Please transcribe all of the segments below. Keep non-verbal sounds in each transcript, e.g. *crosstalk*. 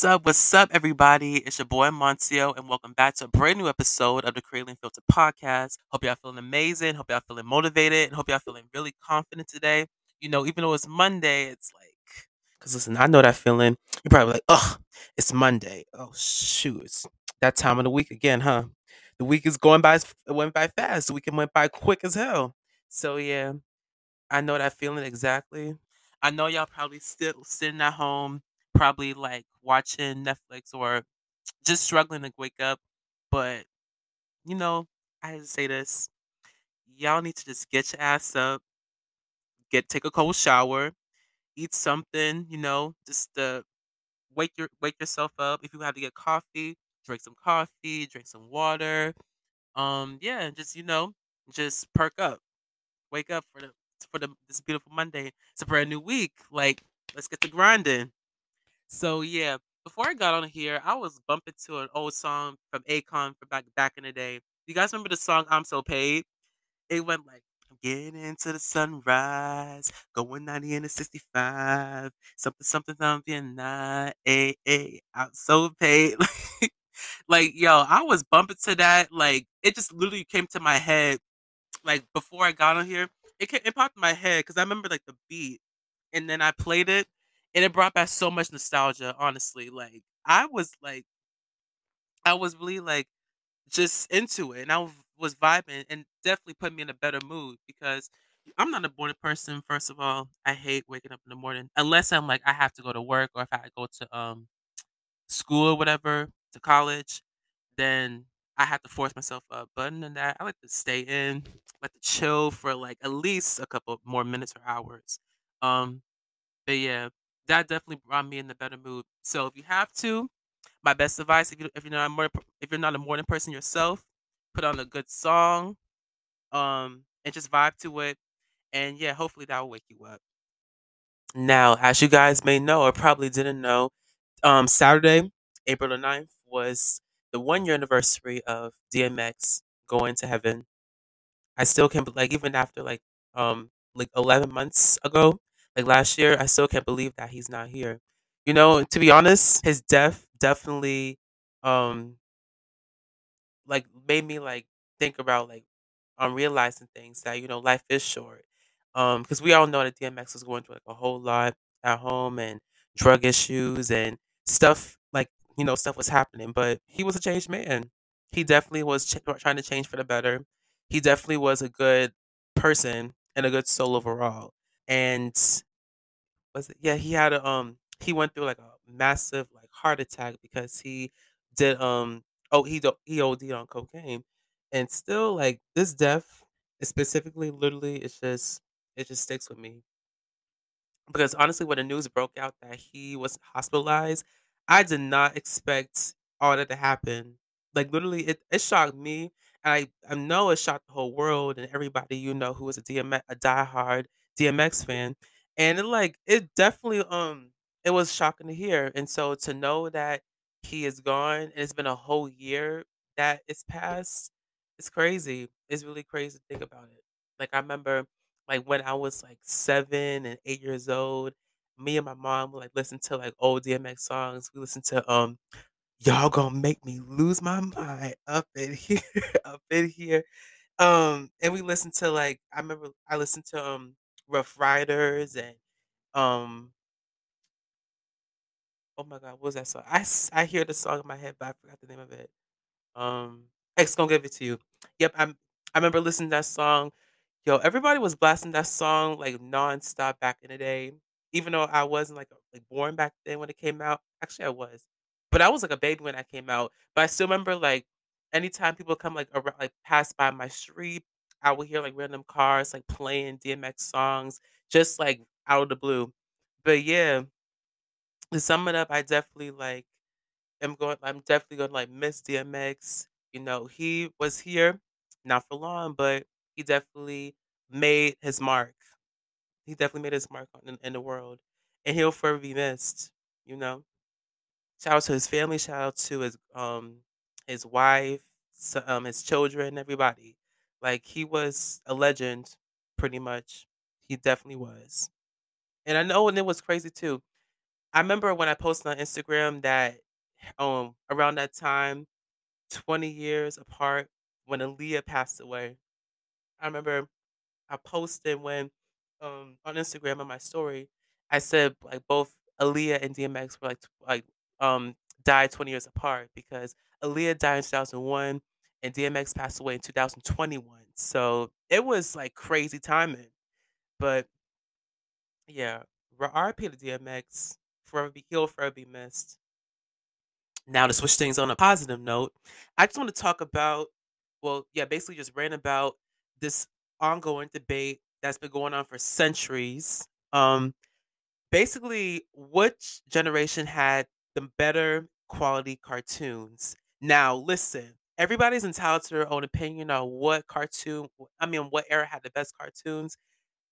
What's up? What's up, everybody? It's your boy Amancio, and welcome back to a brand new episode of the Creatively Unfiltered podcast. Hope y'all feeling amazing. Hope y'all feeling motivated, and hope y'all feeling really confident today. You know, even though it's Monday, it's like, because listen, I know that feeling. You're probably like, oh, it's Monday. Oh, shoot. It's that time of the week again, huh? The week is going by, it went by fast. The weekend went by quick as hell. So, yeah, I know that feeling exactly. I know y'all probably still sitting at home, probably like watching Netflix or just struggling to wake up. But, you know, I had to say this. Y'all need to just get your ass up, get take a cold shower, eat something, you know, just to wake your wake yourself up. If you have to get coffee, drink some coffee, drink some water. Um, yeah, just you know, just perk up. Wake up for the for the this beautiful Monday. It's a brand new week. Like, let's get to grinding. So yeah, before I got on here, I was bumping to an old song from Akon from back back in the day. You guys remember the song "I'm So Paid"? It went like. I'm getting into the sunrise, going 90 into 65, something, something, something, nine, eight, eight, I'm so paid. *laughs* like, yo, I was bumping to that. Like, it just literally came to my head, like, before I got on here. It, came, it popped in my head because I remember, like, the beat. And then I played it, and it brought back so much nostalgia, honestly. Like, I was, like, I was really, like, just into it, and I was vibing, and definitely put me in a better mood because I'm not a morning person. First of all, I hate waking up in the morning unless I'm like I have to go to work or if I go to um school or whatever to college, then I have to force myself up. But other than that, I like to stay in, like to chill for like at least a couple more minutes or hours. Um, but yeah, that definitely brought me in a better mood. So if you have to, my best advice if you if you're not a morning, if you're not a morning person yourself, put on a good song, um, and just vibe to it, and yeah, hopefully that will wake you up. Now, as you guys may know or probably didn't know, um, Saturday, April the ninth, was the one year anniversary of DMX going to heaven. I still can't like even after like um like 11 months ago, like last year, I still can't believe that he's not here. You know, to be honest, his death definitely um like made me like think about like um realizing things that you know life is short. Um, because we all know that DMX was going through like a whole lot at home and drug issues and stuff like you know stuff was happening, but he was a changed man. He definitely was ch- trying to change for the better. He definitely was a good person and a good soul overall. And was it? Yeah, he had a um he went through like a massive like heart attack because he did um oh he do- he OD'd on cocaine, and still like this death specifically literally it's just it just sticks with me because honestly, when the news broke out that he was hospitalized, I did not expect all that to happen. Like literally, it, it shocked me. And I I know it shocked the whole world and everybody you know who is a DMX, a diehard DMX fan. And it like it definitely um it was shocking to hear. And so to know that he is gone and it's been a whole year that it's passed, it's crazy. It's really crazy to think about it. Like I remember like when I was like 7 and 8 years old, me and my mom would like listen to like old DMX songs. We listened to um Y'all Gonna Make Me Lose My Mind up in *laughs* here, up in here. Um and we listened to like I remember I listened to um Rough Riders and um oh my god, what was that song? I, I hear the song in my head, but I forgot the name of it. Um, X gonna give it to you. Yep, I'm. I remember listening to that song. Yo, everybody was blasting that song like nonstop back in the day. Even though I wasn't like like born back then when it came out. Actually, I was, but I was like a baby when I came out. But I still remember like anytime people come like around, like pass by my street, I would hear like random cars like playing DMX songs just like out of the blue. But yeah, to sum it up, I definitely like am going I'm definitely gonna like miss DMX. You know, he was here, not for long, but he definitely made his mark. He definitely made his mark on in, the world. And he'll forever be missed, you know. Shout out to his family, shout out to his um his wife, um his children, everybody. Like he was a legend, pretty much. He definitely was. And I know and it was crazy too I remember when I posted on Instagram that um around that time, 20 years apart, when Aaliyah passed away. I remember I posted when um on Instagram on my story, I said like both Aaliyah and DMX were like like um died 20 years apart because Aaliyah died in 2001 and DMX passed away in 2021. So it was like crazy timing. But yeah, RIP to DMX. Forever be he'll forever be missed. Now to switch things on a positive note, I just want to talk about, well, yeah, basically just rant about this ongoing debate that's been going on for centuries. Um, basically, which generation had the better quality cartoons? Now, listen, everybody's entitled to their own opinion on what cartoon, I mean, what era had the best cartoons.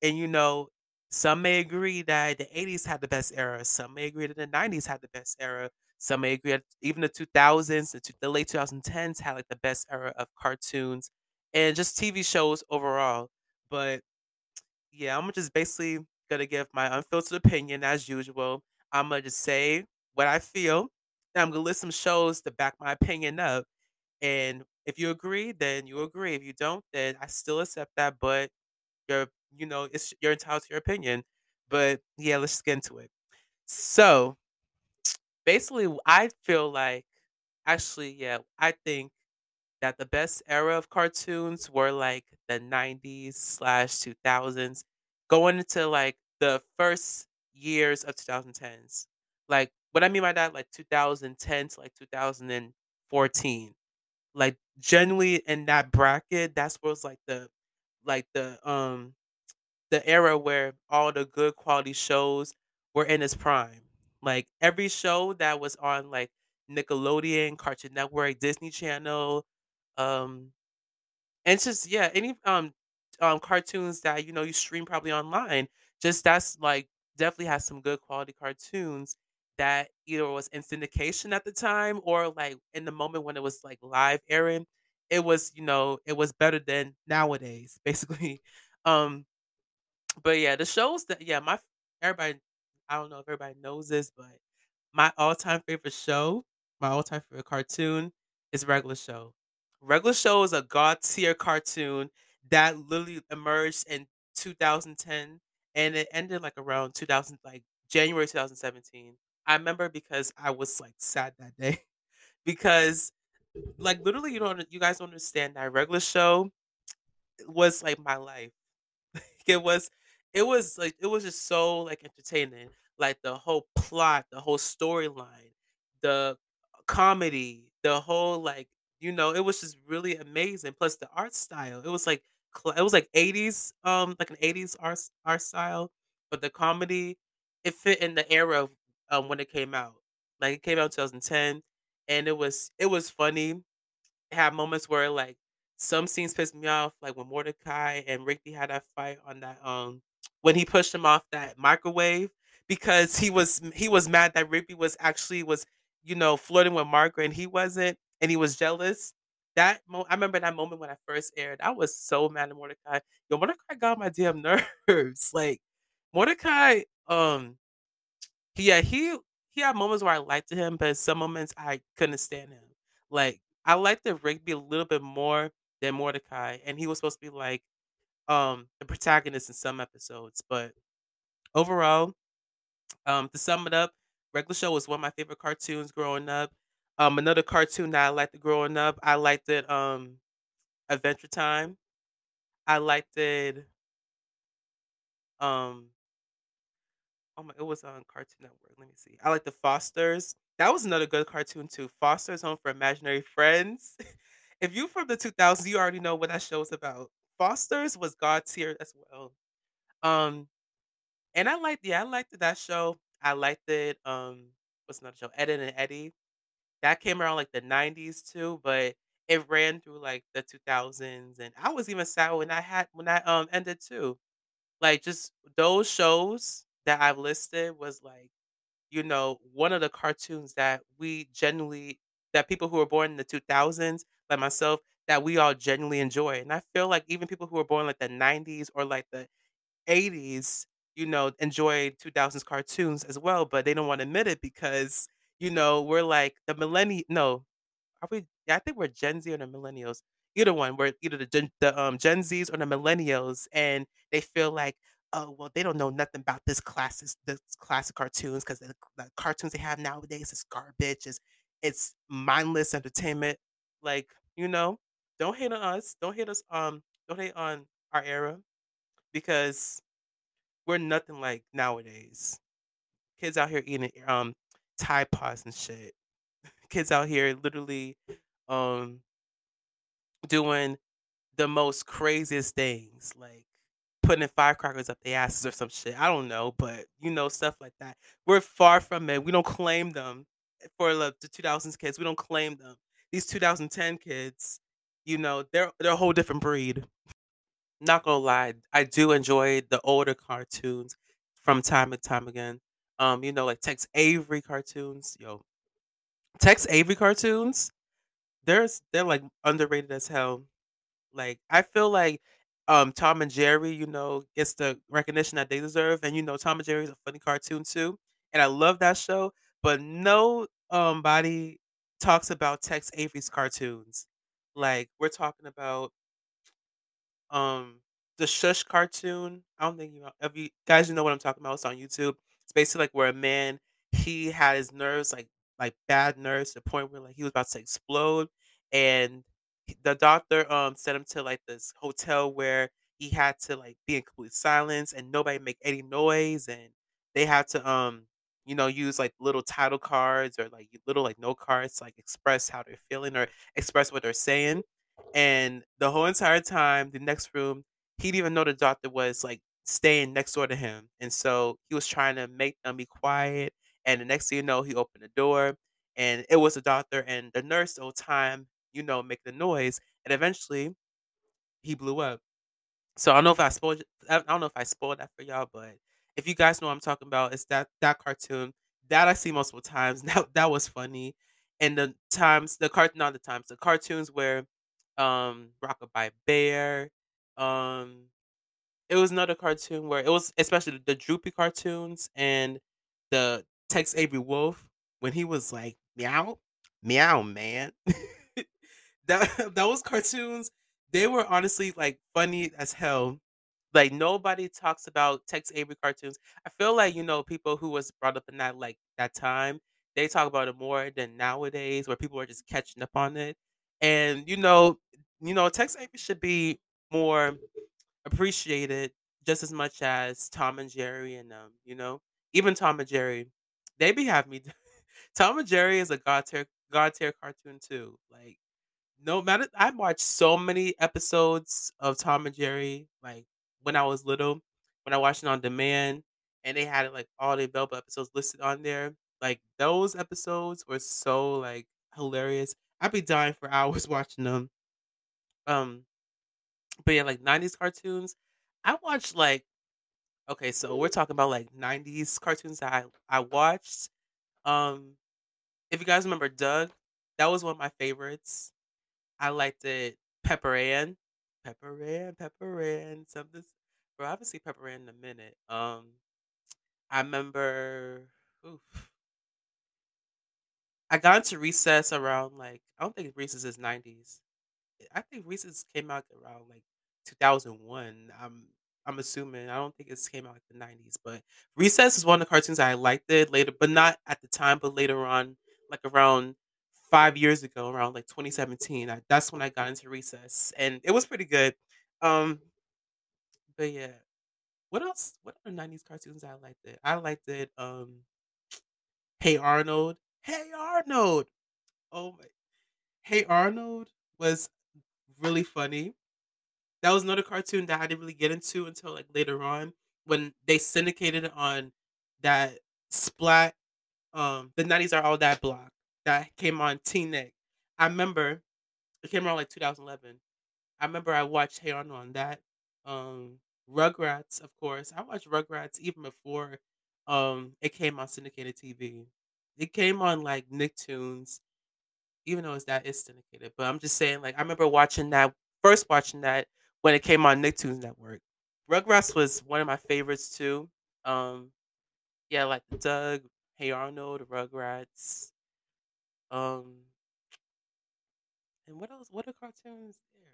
And you know, some may agree that the 80s had the best era. Some may agree that the 90s had the best era. Some may agree that even the 2000s and the late 2010s had like the best era of cartoons and just TV shows overall. But yeah, I'm just basically gonna give my unfiltered opinion as usual. I'm gonna just say what I feel. And I'm gonna list some shows to back my opinion up. And if you agree, then you agree. If you don't, then I still accept that. But you're you know, it's you're entitled to your opinion. But yeah, let's just get into it. So basically I feel like actually, yeah, I think that the best era of cartoons were like the 90s slash 2000s, going into like the first years of 2010s. Like what I mean by that, like 2010 to like 2014. Like generally in that bracket, that's was like the like the um the era where all the good quality shows were in its prime. Like every show that was on like Nickelodeon, Cartoon Network, Disney Channel, um, and it's just yeah, any um um cartoons that you know you stream probably online. Just that's like definitely has some good quality cartoons that either was in syndication at the time or like in the moment when it was like live airing. It was you know it was better than nowadays *laughs* basically. Um, but yeah, the shows that yeah, my everybody I don't know if everybody knows this, but my all-time favorite show, my all-time favorite cartoon is Regular Show. Regular Show is a god tier cartoon that literally emerged in 2010 and it ended like around 2000 like January 2017. I remember because I was like sad that day *laughs* because like literally you don't you guys don't understand that Regular Show was like my life. *laughs* It was it was like it was just so like entertaining. Like the whole plot, the whole storyline, the comedy, the whole like you know, it was just really amazing. Plus the art style. It was like it was like 80s um like an 80s art art style, but the comedy it fit in the era of um when it came out. Like it came out in 2010 and it was it was funny had moments where like some scenes pissed me off, like when Mordecai and Rigby had that fight on that um when he pushed him off that microwave because he was he was mad that Rigby was actually was you know flirting with Margaret and he wasn't and he was jealous. That mo- I remember that moment when I first aired. I was so mad at Mordecai. Yo, Mordecai got my damn *laughs* nerves. Like Mordecai, um, yeah, he he had moments where I liked him, but some moments I couldn't stand him. Like I liked the Rigby a little bit more than Mordecai, and he was supposed to be like um the protagonist in some episodes. But overall, um to sum it up, Regular Show was one of my favorite cartoons growing up. Um another cartoon that I liked growing up, I liked it um Adventure Time. I liked it um Oh my it was on Cartoon Network, let me see. I like The Fosters. That was another good cartoon too. Foster's Home for Imaginary Friends. *laughs* If you from the 2000s, you already know what that show show's about. Foster's was God tier as well. Um, and I liked yeah, I liked that show. I liked it, um, what's another show? Ed, and Eddy. That came around, like, the '90s too, but it ran through, like, the 2000s, and I was even sad when I had when that, um, ended too. Like, just those shows that I've listed was, like, you know, one of the cartoons that we genuinely that people who were born in the 2000s, like myself, that we all genuinely enjoy, and I feel like even people who were born, like, the '90s or, like, the '80s, you know, enjoy 2000s cartoons as well, but they don't wanna admit it because, you know, we're like the millenni no, are we yeah, I think we're Gen Z or the millennials. Either one, we're either the the, um, Gen Zs or the millennials, and they feel like, "Oh, well, they don't know nothing about this classes this classic cartoons 'cause the the cartoons they have nowadays is garbage, it's it's mindless entertainment." Like, you know, don't hate on us, don't hate us, um, don't hate on our era because we're nothing like nowadays. Kids out here eating, um, Tide Pods and shit. *laughs* Kids out here literally, um doing the most craziest things, like putting firecrackers up their asses or some shit, I don't know, but, you know, stuff like that. We're far from it, we don't claim them for the the 2000s kids, we don't claim them. These 2010 kids, you know, they're they're a whole different breed. Not gonna lie, I do enjoy the older cartoons from time to time again. Um, you know, like Tex Avery cartoons, yo Tex Avery cartoons, there's they're, like, underrated as hell. Like, I feel like, um, Tom and Jerry, you know, gets the recognition that they deserve, and, you know, Tom and Jerry is a funny cartoon too, and I love that show, but no, um, body talks about Tex Avery's cartoons. Like, we're talking about um, the Shush cartoon, I don't think you know you guys, you know what I'm talking about, it's on YouTube. It's basically like where a man, he had his nerves, like like bad nerves to the point where, like, he was about to explode, and the doctor, um, sent him to, like, this hotel where he had to, like, be in complete silence and nobody make any noise, and they had to, um, you know, use, like, little title cards or, like, little, like, note cards to, like, express how they're feeling or express what they're saying, and the whole entire time, the next room, he didn't even know the doctor was, like, staying next door to him, and so he was trying to make them be quiet, and the next thing you know, he opened the door, and it was the doctor and the nurse the whole time, you know, make the noise, and eventually, he blew up. So I don't know if I spoiled I don't know if I spoiled that for y'all, but if you guys know I'm talking about, it's that that cartoon. That I see multiple times, *laughs* that that was funny, and the times the cart not the times, the cartoons where, um, Rockabye Bear, um, it was another cartoon where it was especially the Droopy cartoons and the Tex Avery Wolf when he was like, "Meow, meow, man." *laughs* That *laughs* those cartoons, they were honestly, like, funny as hell. Like, nobody talks about Tex Avery cartoons. I feel like, you know, people who was brought up in that, like, that time, they talk about it more than nowadays where people are just catching up on it, and, you know you know, Tex Avery should be more appreciated just as much as Tom and Jerry and, um, you know, even Tom and Jerry, they be having me *laughs* Tom and Jerry is a god tier god tier cartoon too, like, no matter I've watched so many episodes of Tom and Jerry, like, when I was little, when I watched it on demand, and they had, like, all the available episodes listed on there, like, those episodes were so, like, hilarious. I'd be dying for *laughs* hours watching them. Um, but yeah, like, 90s cartoons, I watched, like okay, so we're talking about, like, 90s cartoons that I I watched, um, if you guys remember Doug, that was one of my favorites. I liked it Pepper Ann, Pepper Ann, Pepper Ann, something bro, I haven't seen Pepper Ann in a minute, um, I remember oof I got into Recess around, like I don't think Recess is 90s. Eh, I think Recess came out around, like, 2001, I'm I'm assuming, I don't think it came out in the '90s, but Recess is one of the cartoons I liked it later but not at the time, but later on, like, around 5 years ago, around, like, 2017, I that's when I got into Recess, and it was pretty good, um but yeah. What else what other '90s cartoons I liked it? I liked it, um Hey Arnold. Hey Arnold! Oh my Hey Arnold was really funny. That was another cartoon that I didn't really get into until, like, later on when they syndicated on that Splat um, The 90s Are All That block that came on TeenNick. I remember it came around, like, 2011. I remember I watched Hey Arnold on that, um, Rugrats, of course, I watched Rugrats even before, um, it came on syndicated TV. It came on, like, Nicktoons, even though it's that is syndicated, but I'm just saying, like, I remember watching that first watching that when it came on Nicktoons Network. Rugrats was one of my favorites too. Um, yeah, like Doug, Hey Arnold, Rugrats. Um, and what else? What are cartoons there?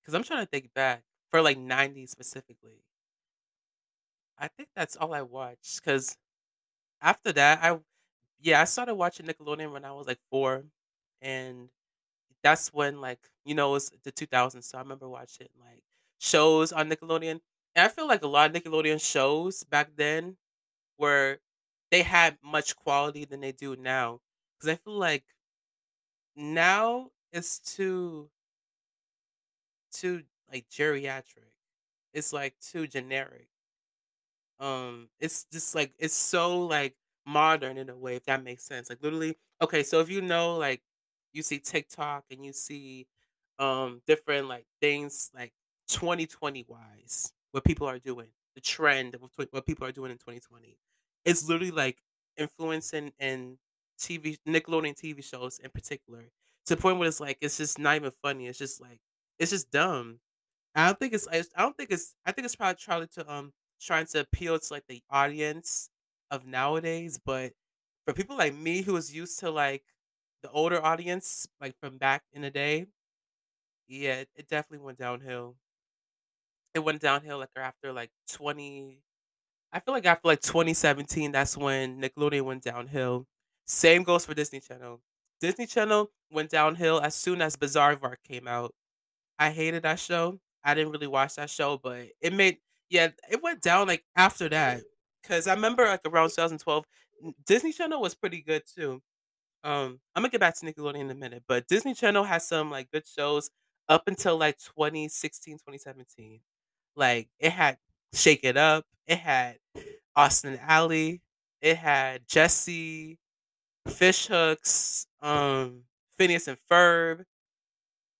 Because I'm trying to think back for like '90s specifically. I think that's all I watched. Because after that, I yeah, I started watching Nickelodeon when I was like four, and that's when like you know it was the 2000s. So I remember watching like shows on Nickelodeon, and I feel like a lot of Nickelodeon shows back then were they had much quality than they do now. Because I feel like now it's too too like geriatric. It's like too generic. Um, it's just like it's so like modern in a way, if that makes sense. Like literally, okay, so if you know, like you see TikTok and you see um different like things like 2020 wise, what people are doing, the trend of what people are doing in 2020. It's literally like influencing in TV Nickelodeon TV shows in particular to the point where it's like it's just not even funny. It's just like it's just dumb. I don't think it's I I don't think it's I think it's probably trying to um trying to appeal to like the audience of nowadays, but for people like me who was used to like the older audience, like from back in the day, yeah, it, it definitely went downhill. It went downhill like after like 20 I feel like after like 2017, that's when Nickelodeon went downhill. Same goes for Disney Channel. Disney Channel went downhill as soon as Bizarre came out. I hated that show. I didn't really watch that show, but it made yeah, it went down like after that. Cause I remember like around 2012, Disney Channel was pretty good too. Um, I'm gonna get back to Nickelodeon in a minute, but Disney Channel has some like good shows up until like 2016, 2017. Like it had Shake It Up, it had Austin Ally, it had Jessie, Fishhooks, um, Phineas and Ferb,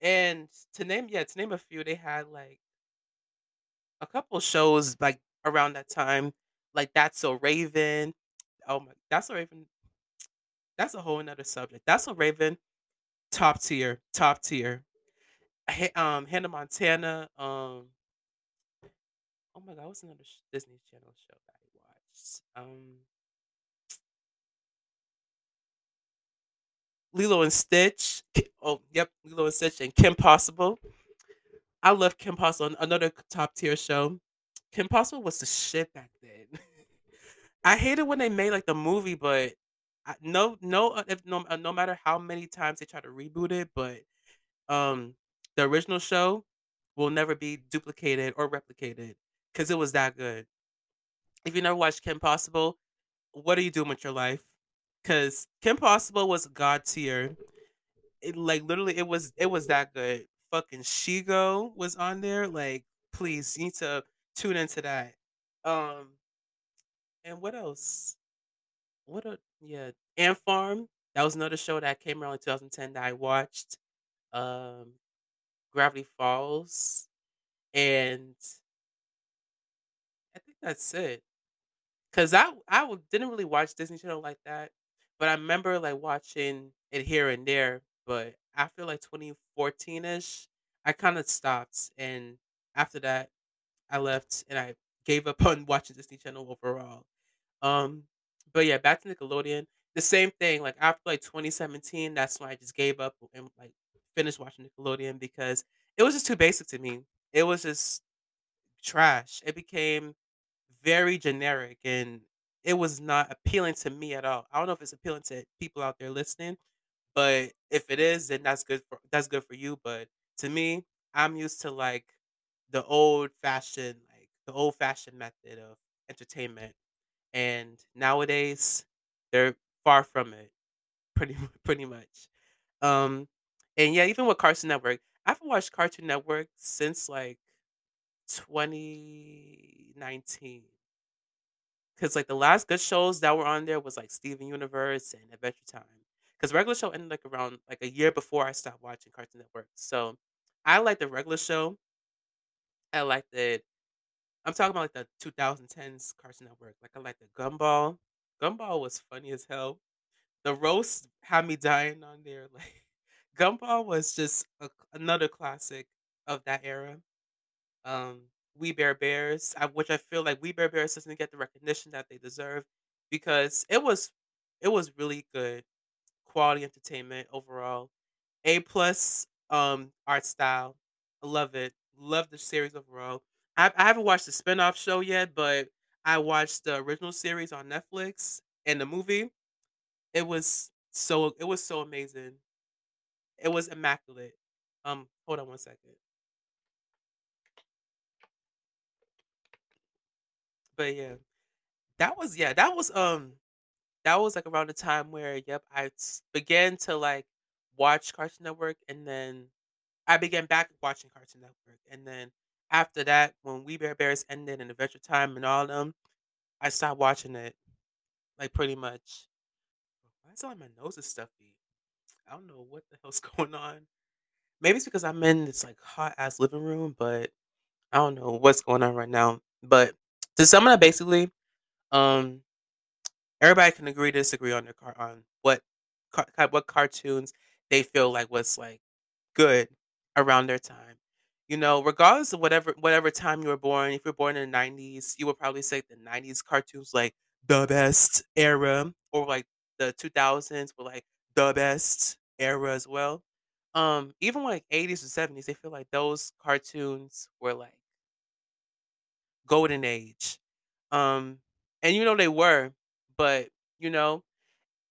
and to name yeah, to name a few, they had like a couple shows like around that time, like That's So Raven. Oh my, That's So Raven. That's a whole another subject. That's So Raven, top tier, top tier. Um, Hannah Montana. Um, oh my God, what's another sh- Disney Channel show that I watched? Um, Lilo and Stitch. Oh, yep, Lilo and Stitch and Kim Possible. I love Kim Possible. Another top tier show. Kim Possible was the shit back then. *laughs* I hated when they made like the movie, but I, no, no, uh, if no, uh, no matter how many times they try to reboot it, but um, the original show will never be duplicated or replicated because it was that good. If you never watched Kim Possible, what are you doing with your life? Because Kim Possible was god tier. It like literally, it was it was that good. Fucking Shego was on there. Like, please, you need to tune into that. Um, and what else? What a yeah, Ant Farm. That was another show that came around in 2010 that I watched. Um, Gravity Falls, and that's it. Cause I I didn't really watch Disney Channel like that, but I remember like watching it here and there. But after like 2014 ish, I kind of stopped, and after that, I left and I gave up *laughs* on watching Disney Channel overall. Um, but yeah, back to Nickelodeon. The same thing. Like after like 2017, that's when I just gave up and like finished watching Nickelodeon because it was just too basic to me. It was just trash. It became very generic and it was not appealing to me at all. I don't know if it's appealing to people out there listening, but if it is, then that's good for that's good for you. But to me, I'm used to like the old fashioned, like the old fashioned method of entertainment and nowadays they're far from it *laughs* pretty pretty much um and yeah even with cartoon network i haven't watched cartoon network since like 2019 because like the last good shows that were on there was like steven universe and adventure time because regular show ended like around like a year before i stopped watching cartoon network so i like the regular show i liked it i'm talking about like the 2010s cartoon network like i like the gumball gumball was funny as hell The roast had me dying on there. *laughs* Like Gumball was just a, another classic of that era. Um, We Bare Bears, which I feel like We Bare Bears doesn't get the recognition that they deserve because it was it was really good quality entertainment overall. A plus um art style. I love it. Love the series overall. I, I haven't watched the spin-off show yet, but I watched the original series on Netflix and the movie. It was so it was so amazing. It was immaculate. Um, hold on one second. But yeah, that was yeah, that was um that was like around the time where yep, I began to like watch Cartoon Network and then I began back watching Cartoon Network and then after that when We Bare Bears ended and Adventure Time and all of them, I stopped watching it like pretty much. Why is like my nose is stuffy? I don't know what the *laughs* hell's going on. Maybe it's because I'm in this like hot ass living room, but I don't know what's going on right now. But to sum it up, basically, um, everybody can agree to disagree on their car on what car- what cartoons they feel like was like good around their time. You know, regardless of whatever whatever time you were born, if you're born in the '90s, you would probably say the '90s cartoons like the best era, or like the 2000s were like the best era as well. Um, even like '80s and '70s, they feel like those cartoons were like golden age. Um, and you know they were, but you know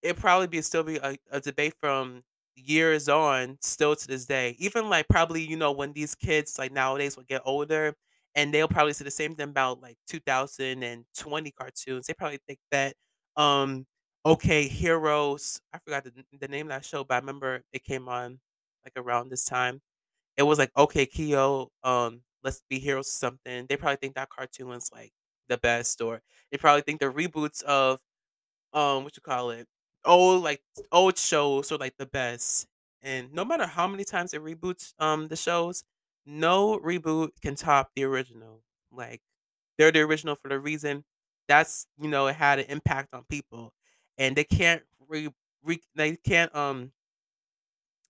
it probably be still be a, a debate from years on still to this day. Even like probably you know when these kids like nowadays will get older and they'll probably say the same thing about like 2020 cartoons. They probably think that um okay heroes. I forgot the, the name of that show, but I remember it came on like around this time it was like, "Okay, K.O., um, let's be heroes or something." They probably think that cartoon was, like, the best, or they probably think the reboots of, um, what you call it, old, like, old shows are, like, the best, and no matter how many times it reboots, um, the shows, no reboot can top the original. Like, they're the original for the reason that's you know, it had an impact on people, and they can't re re they can't, um,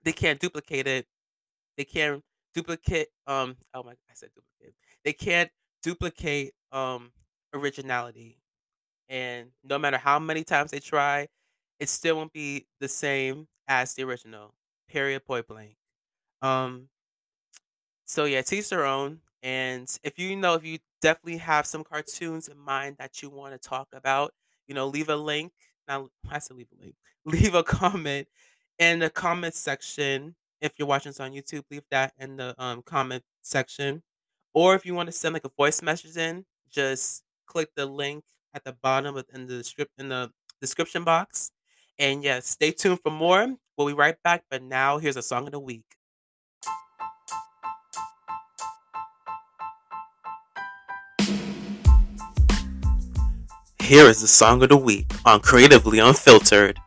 they can't duplicate it they can't duplicate um oh my I said duplicate. They can't duplicate um originality. And no matter how many times they try, it still won't be the same as the original. Period point blank. Um so yeah, to each their own. And if you know, if you definitely have some cartoons in mind that you want to talk about, you know, leave a link. Now *laughs* I said leave a link. *laughs* Leave a comment in the comment section. If you're watching this on YouTube, leave that in the um, comment section. Or if you want to send like a voice message in, just click the link at the bottom in the script in the description box. And yes, stay tuned for more. We'll be right back. But now here's a song of the week. Here is the song of the week on Creatively Unfiltered.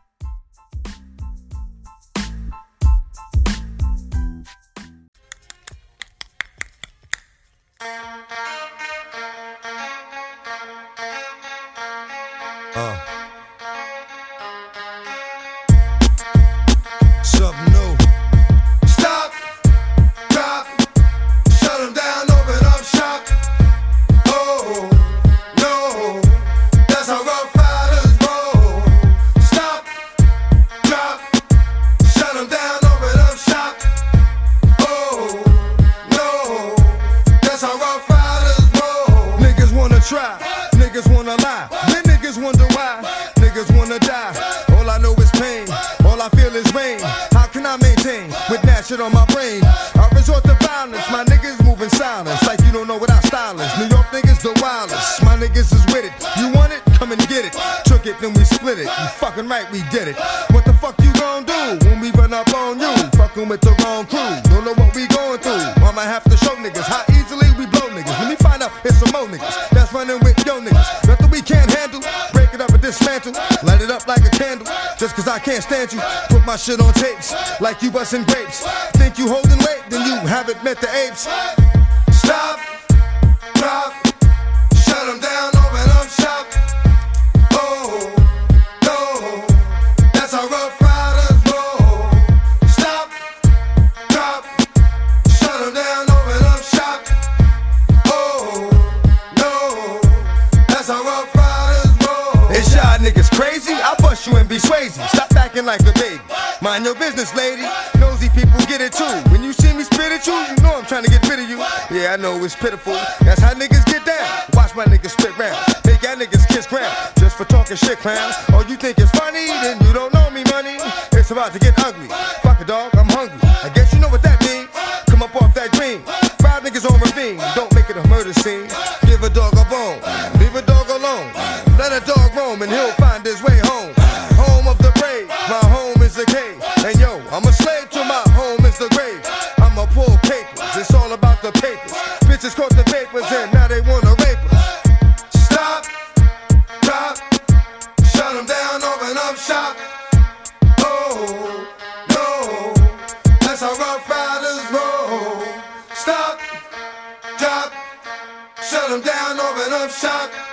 Light it up like a candle. Just cause I can't stand you. Put my shit on tapes like you busting grapes. Think you holding weight, then you haven't met the apes. Stop, drop, shut 'em down, open up shop. Swayzy. Stop acting like a baby. Mind your business, lady. Nosy people get it too. When you see me spit at you, you know I'm trying to get rid of you. Yeah, I know it's pitiful. That's how niggas get down. Watch my niggas spit round. Make y'all niggas kiss ground. Just for talking shit, clowns. Oh, you think it's funny? Then you don't know me, money. It's about to get ugly. Fuck a dog, I'm hungry. I guess you know what that means. Come up off that green. Five niggas on ravine. Don't down. Open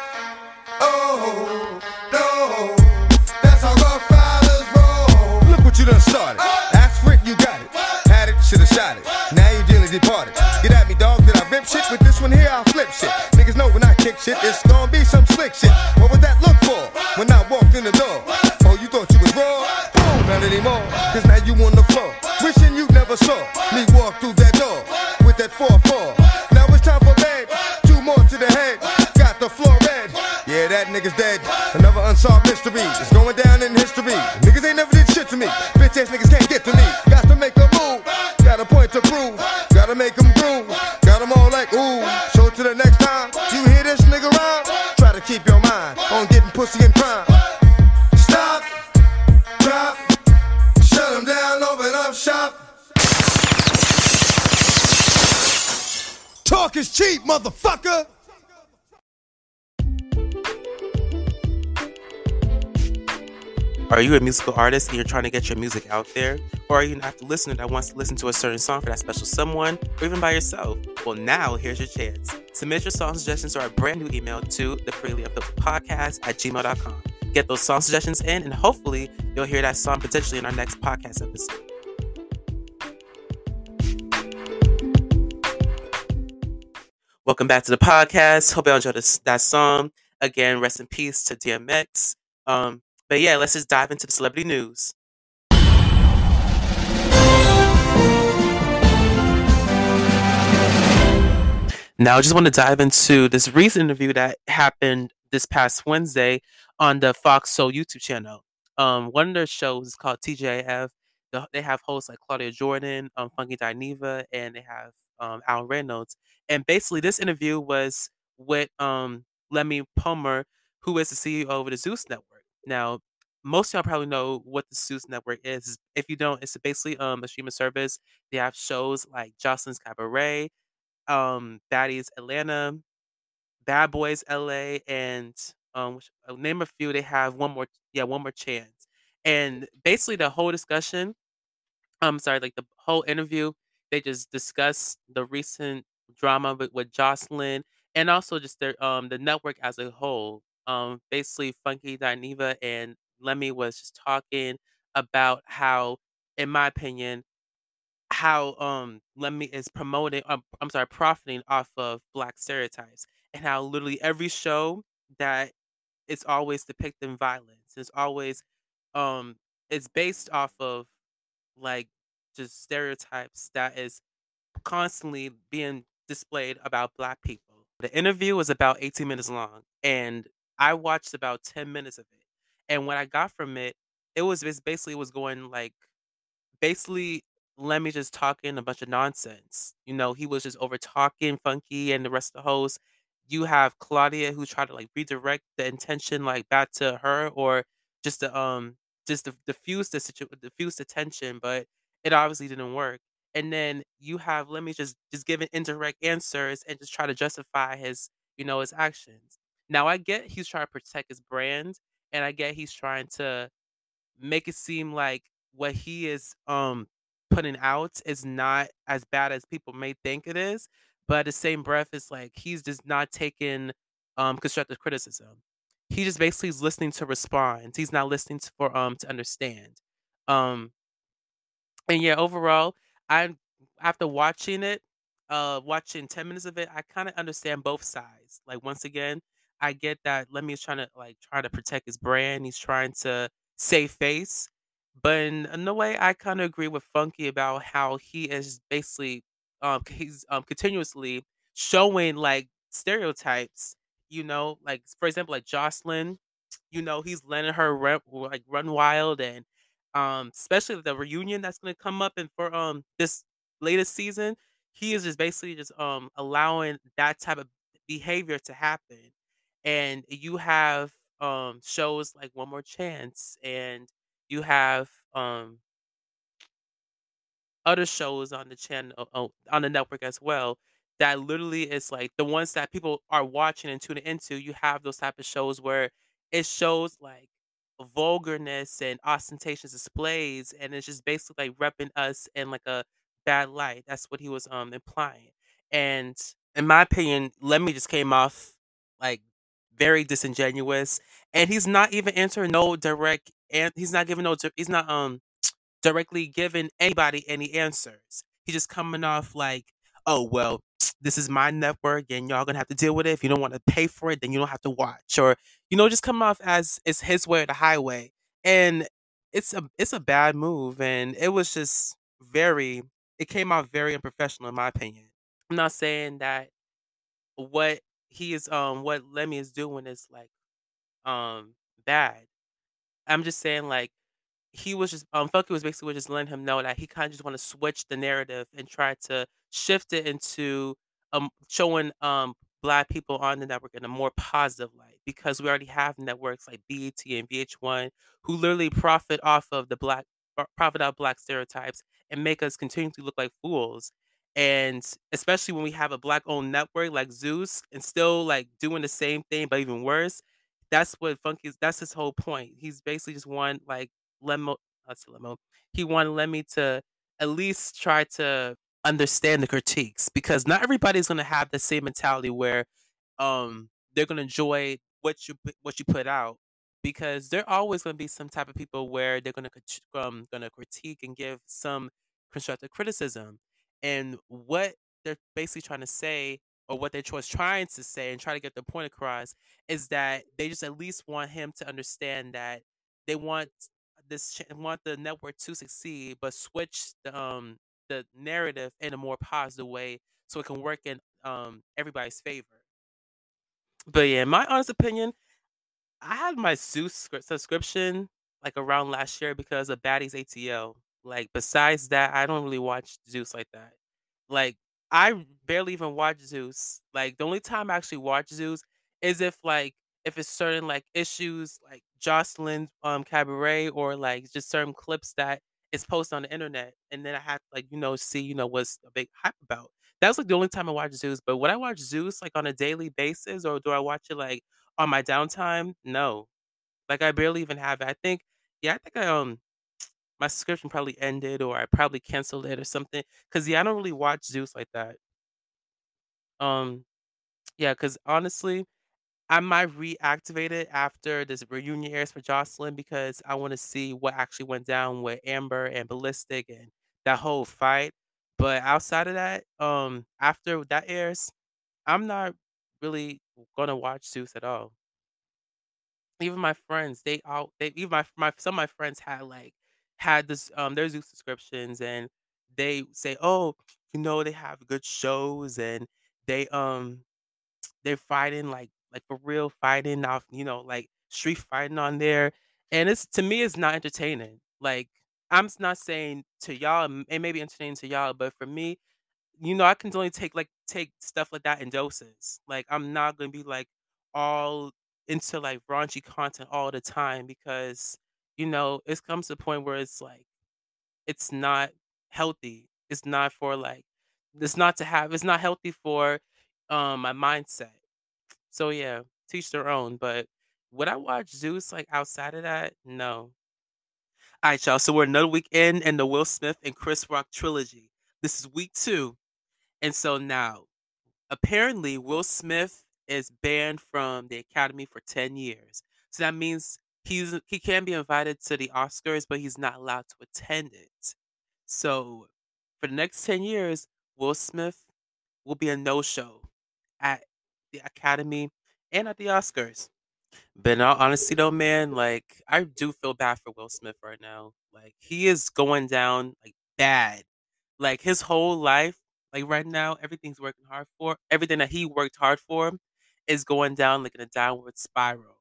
you a musical artist and you're trying to get your music out there? Or are you an active listener that wants to listen to a certain song for that special someone, or even by yourself? Well, now here's your chance. Submit your song suggestions to our brand new email to the Creatively Unfiltered Podcast at gmail.com. Get those song suggestions in, and hopefully you'll hear that song potentially in our next podcast episode. Welcome back to the podcast. Hope you enjoyed this, that song. Again, rest in peace to DMX. Um, but yeah, let's just dive into the celebrity news. Now, I just want to dive into this recent interview that happened this past Wednesday on the Fox Soul YouTube channel. Um, one of their shows is called TJF. They have hosts like Claudia Jordan, um, Funky Dineva, and they have um, Al Reynolds. And basically, this interview was with um, Lemmie Plummer, who is the CEO of the Zeus Network. Now, most of y'all probably know what the Zeus Network is. If you don't, it's basically um, a streaming service. They have shows like Joseline's Cabaret, um, Baddies Atlanta, Bad Boys LA, and um, uh, name a few. They have one more, yeah, one more chance. And basically, the whole discussion, I'm sorry, like the whole interview, they just discuss the recent drama with, with Joseline and also just their um the network as a whole. Um, basically, Funky Dineva and Lemmie was just talking about how, in my opinion, how um Lemmie is promoting um, I'm sorry, profiting off of black stereotypes and how literally every show that it's always depicting violence. It's always um it's based off of like just stereotypes that is constantly being displayed about black people. The interview was about 18 minutes long and I watched about 10 minutes of it. And what I got from it, it was basically was going like basically Lemmie just talking a bunch of nonsense. You know, he was just over talking Funky and the rest of the hosts. You have Claudia who tried to like redirect the intention like back to her or just to um just to diffuse the situ- diffuse the tension, but it obviously didn't work. And then you have Lemmie just just give giving indirect answers and just try to justify his you know his actions. Now I get he's trying to protect his brand, and I get he's trying to make it seem like what he is um putting out is not as bad as people may think it is. But at the same breath, it's like he's just not taking um constructive criticism. He just basically is listening to respond. He's not listening to, for um to understand. Um and yeah, overall, I after watching it, uh watching 10 minutes of it, I kind of understand both sides. Like once again, I get that Lemmie is trying to like try to protect his brand. He's trying to save face. But in, in a way, I kind of agree with Funky about how he is basically um he's um continuously showing like stereotypes. You know, like for example, like Joseline. You know, he's letting her run, like run wild, and um especially the reunion that's gonna come up and for um this latest season, he is just basically just um allowing that type of behavior to happen. And you have um shows like One More Chance and you have um other shows on the channel on the network as well, that literally is, like, the ones that people are watching and tuning into, you have those type of shows where it shows, like, vulgarness and ostentatious displays, and it's just basically, like, repping us in, like, a bad light. That's what he was, um, implying, and in my opinion, Lemmie just came off, like, very disingenuous, and he's not even answering no direct and he's not giving no he's not, um directly giving anybody any answers. He's just coming off like, "Oh, well, this is my network and y'all gonna have to deal with it. If you don't want to pay for it, then you don't have to watch." Or, you know, just coming off as it's his way or the highway. And it's a it's a bad move and it was just very it came out very unprofessional in my opinion. I'm not saying that what he is um what Lemmie is doing is like um bad. I'm just saying like he was just um Funky was basically just letting him know that he kind of just want to switch the narrative and try to shift it into um showing um black people on the network in a more positive light because we already have networks like BET and VH1 who literally profit off of the black profit out black stereotypes and make us continue to look like fools. And especially when we have a black owned network like Zeus and still like doing the same thing but even worse, that's what Funky is that's his whole point. He's basically just want like Lemo not Lemo. He wanted Lemmie to at least try to understand the critiques because not everybody's gonna have the same mentality where um they're gonna enjoy what you what you put out because there always gonna be some type of people where they're gonna um gonna critique and give some constructive criticism and what they're basically trying to say or what they're trying to say and try to get the point across is that they just at least want him to understand that they want this want the network to succeed, but switch the um the narrative in a more positive way so it can work in um everybody's favor. But yeah, in my honest opinion, I had my Zeus subscription like around last year because of Baddies ATL. Like besides that, I don't really watch Zeus like that. Like I barely even watch Zeus. Like the only time I actually watch Zeus is if like if it's certain like issues like Joseline's um Cabaret or like just certain clips that is posted on the internet and then I have to like you know see you know what's a big hype about. That's like the only time I watch Zeus. But would I watch Zeus like on a daily basis or do I watch it like on my downtime? No. Like, I barely even have it. I think yeah, I think I, um my subscription probably ended or I probably canceled it or something. Cause yeah, I don't really watch Zeus like that. Um, yeah, cause honestly, I might reactivate it after this reunion airs for Joseline because I wanna see what actually went down with Amber and Ballistic and that whole fight. But outside of that, um, after that airs, I'm not really gonna watch Zeus at all. Even my friends, they all they even my my some of my friends had like had this um their Zoo subscriptions and they say, "Oh, you know, they have good shows and they um they're fighting like like for real fighting off, you know, like street fighting on there." And it's to me it's not entertaining. Like I'm not saying to y'all it may be entertaining to y'all, but for me you know, I can only take like take stuff like that in doses. Like I'm not gonna be like all into like raunchy content all the time because you know it comes to a point where it's like it's not healthy. It's not for like it's not to have. It's not healthy for um my mindset. So yeah, teach their own. But would I watch Zeus like outside of that? No. All right, y'all. So we're another week in in the Will Smith and Chris Rock trilogy. This is week two, and so now apparently Will Smith is banned from the Academy for 10 years. So that means he's he can be invited to the Oscars, but he's not allowed to attend it. So for the next 10 years, Will Smith will be a no-show at the Academy and at the Oscars. But in all honesty, though, man, like I do feel bad for Will Smith right now. Like he is going down like bad. Like his whole life, like right now, everything's working hard for everything that he worked hard for is going down like in a downward spiral.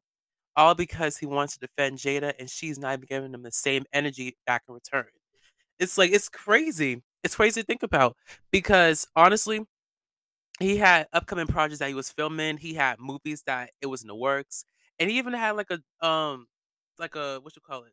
All because he wants to defend Jada and she's not even giving him the same energy back in return. It's like it's crazy. It's crazy to think about because honestly, he had upcoming projects that he was filming. He had movies that it was in the works, and he even had like a um, like a what you call it?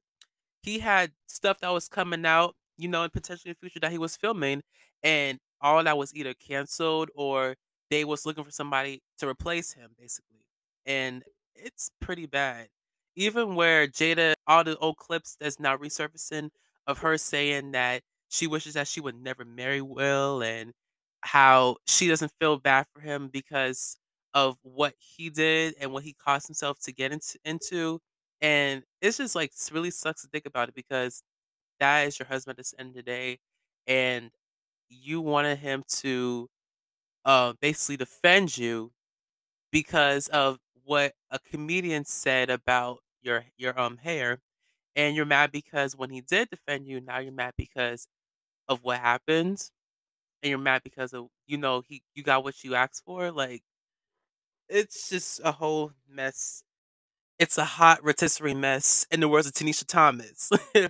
He had stuff that was coming out, you know, in potentially the future that he was filming, and all that was either canceled or they was looking for somebody to replace him, basically. And it's pretty bad. Even where Jada, all the old clips that's now resurfacing of her saying that she wishes that she would never marry Will and how she doesn't feel bad for him because of what he did and what he caused himself to get into into. And it's just like really sucks to think about it because that is your husband at the end of the day, and you wanted him to uh, basically defend you because of what a comedian said about your your um hair, and you're mad because when he did defend you, now you're mad because of what happened, and you're mad because of you know he you got what you asked for. Like it's just a whole mess. It's a hot rotisserie mess, in the words of Tanisha Thomas. *laughs*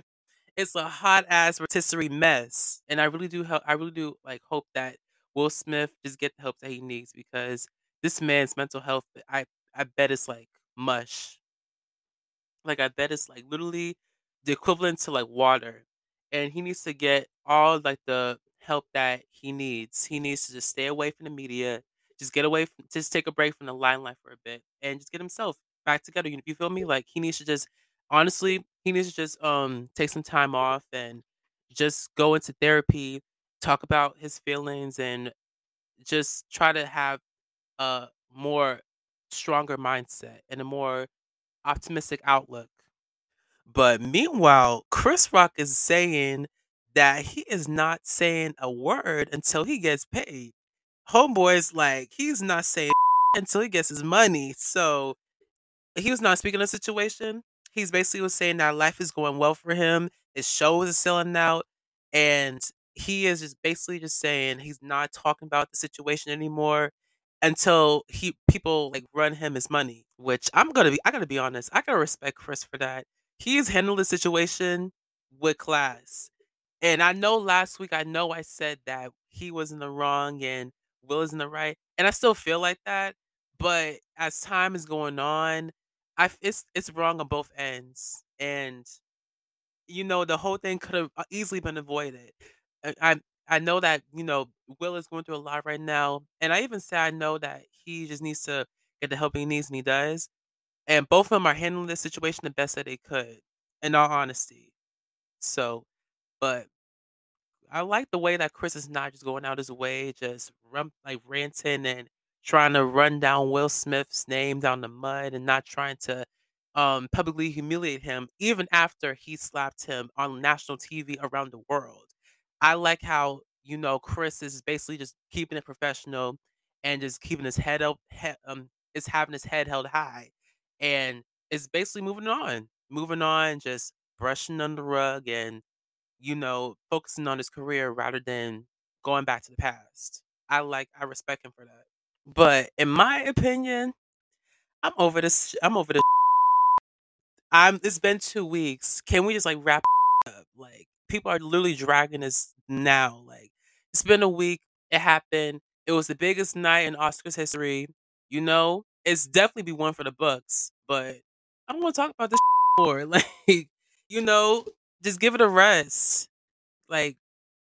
it's a hot ass rotisserie mess, and I really do help. I really do like hope that Will Smith just get the help that he needs because this man's mental health, I I bet it's like mush. Like I bet it's like literally the equivalent to like water. And he needs to get all like the help that he needs. He needs to just stay away from the media, just get away from just take a break from the limelight for a bit and just get himself back together. You, you feel me? Like he needs to just honestly, he needs to just um take some time off and just go into therapy, talk about his feelings and just try to have a more stronger mindset and a more optimistic outlook but meanwhile, Chris Rock is saying that he is not saying a word until he gets paid. Homeboy's like, he's not saying *laughs* until he gets his money. So he was not speaking the situation. He's basically was saying that life is going well for him. His show is selling out, and he is just basically just saying he's not talking about the situation anymore until he people like run him his money. Which I'm gonna be, I gotta be honest, I gotta respect Chris for that. He's handled the situation with class. And I know last week, I know I said that he was in the wrong and Will is in the right, and I still feel like that. But as time is going on, I it's it's wrong on both ends, and you know the whole thing could have uh, easily been avoided. I I I know that you know Will is going through a lot right now, and I even say I know that he just needs to get the help he needs, and he does. And both of them are handling this situation the best that they could, in all honesty. So, but I like the way that Chris is not just going out his way, just like ranting and trying to run down Will Smith's name down the mud and not trying to um publicly humiliate him even after he slapped him on national TV around the world. I like how, you know, Chris is basically just keeping it professional and just keeping his head up he, um is having his head held high and is basically moving on. Moving on, just brushing under the rug and you know, focusing on his career rather than going back to the past. I like I respect him for that. But in my opinion, I'm over this I'm over this I'm it's been 2 weeks. Can we just like wrap up? Like people are literally dragging this now. Like it's been a week. It happened. It was the biggest night in Oscars history. You know, it's definitely be one for the Bucks, but I don't want to talk about this *laughs* more. *laughs* Like, you know, just give it a rest. Like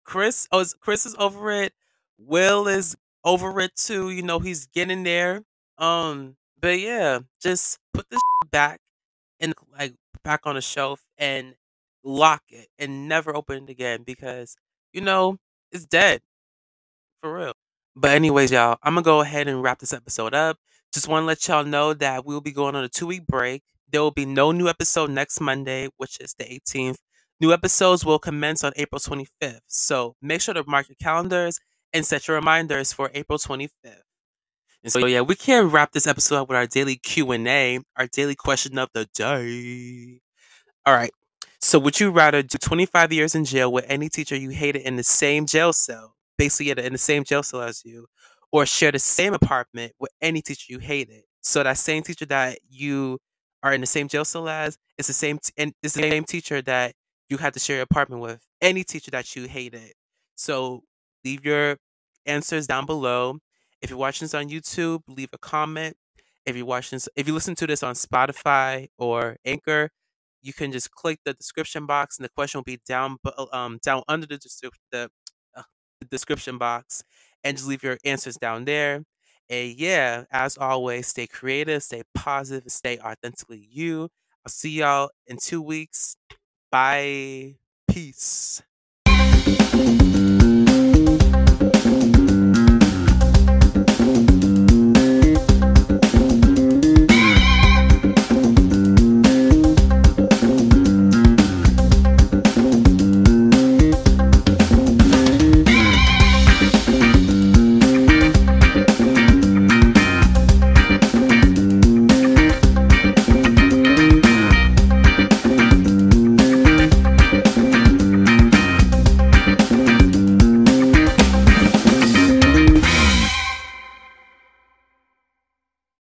Chris, oh, is- Chris is over it. Will is over it too. You know, he's getting there. Um, but yeah, just put this *laughs* back and like back on the shelf and lock it and never open it again because you know it's dead for real. But anyways, y'all, I'm gonna go ahead and wrap this episode up. Just want to let y'all know that we'll be going on a two week break. There will be no new episode next Monday, which is the 18th. New episodes will commence on April 25th. So make sure to mark your calendars and set your reminders for April 25th. And so yeah, we can wrap this episode up with our daily Q and A, our daily question of the day. All right. So would you rather do 25 years in jail with any teacher you hated in the same jail cell, basically in the same jail cell as you, or share the same apartment with any teacher you hated? So that same teacher that you are in the same jail cell as is the same t- and it's the same teacher that you had to share your apartment with. Any teacher that you hated. So leave your answers down below. If you're watching this on YouTube, leave a comment. If you're watching this, if you listen to this on Spotify or Anchor, you can just click the description box and the question will be down um down under the uh, the description box and just leave your answers down there. And yeah, as always, stay creative, stay positive, and stay authentically you. I'll see y'all in two weeks. Bye. Peace.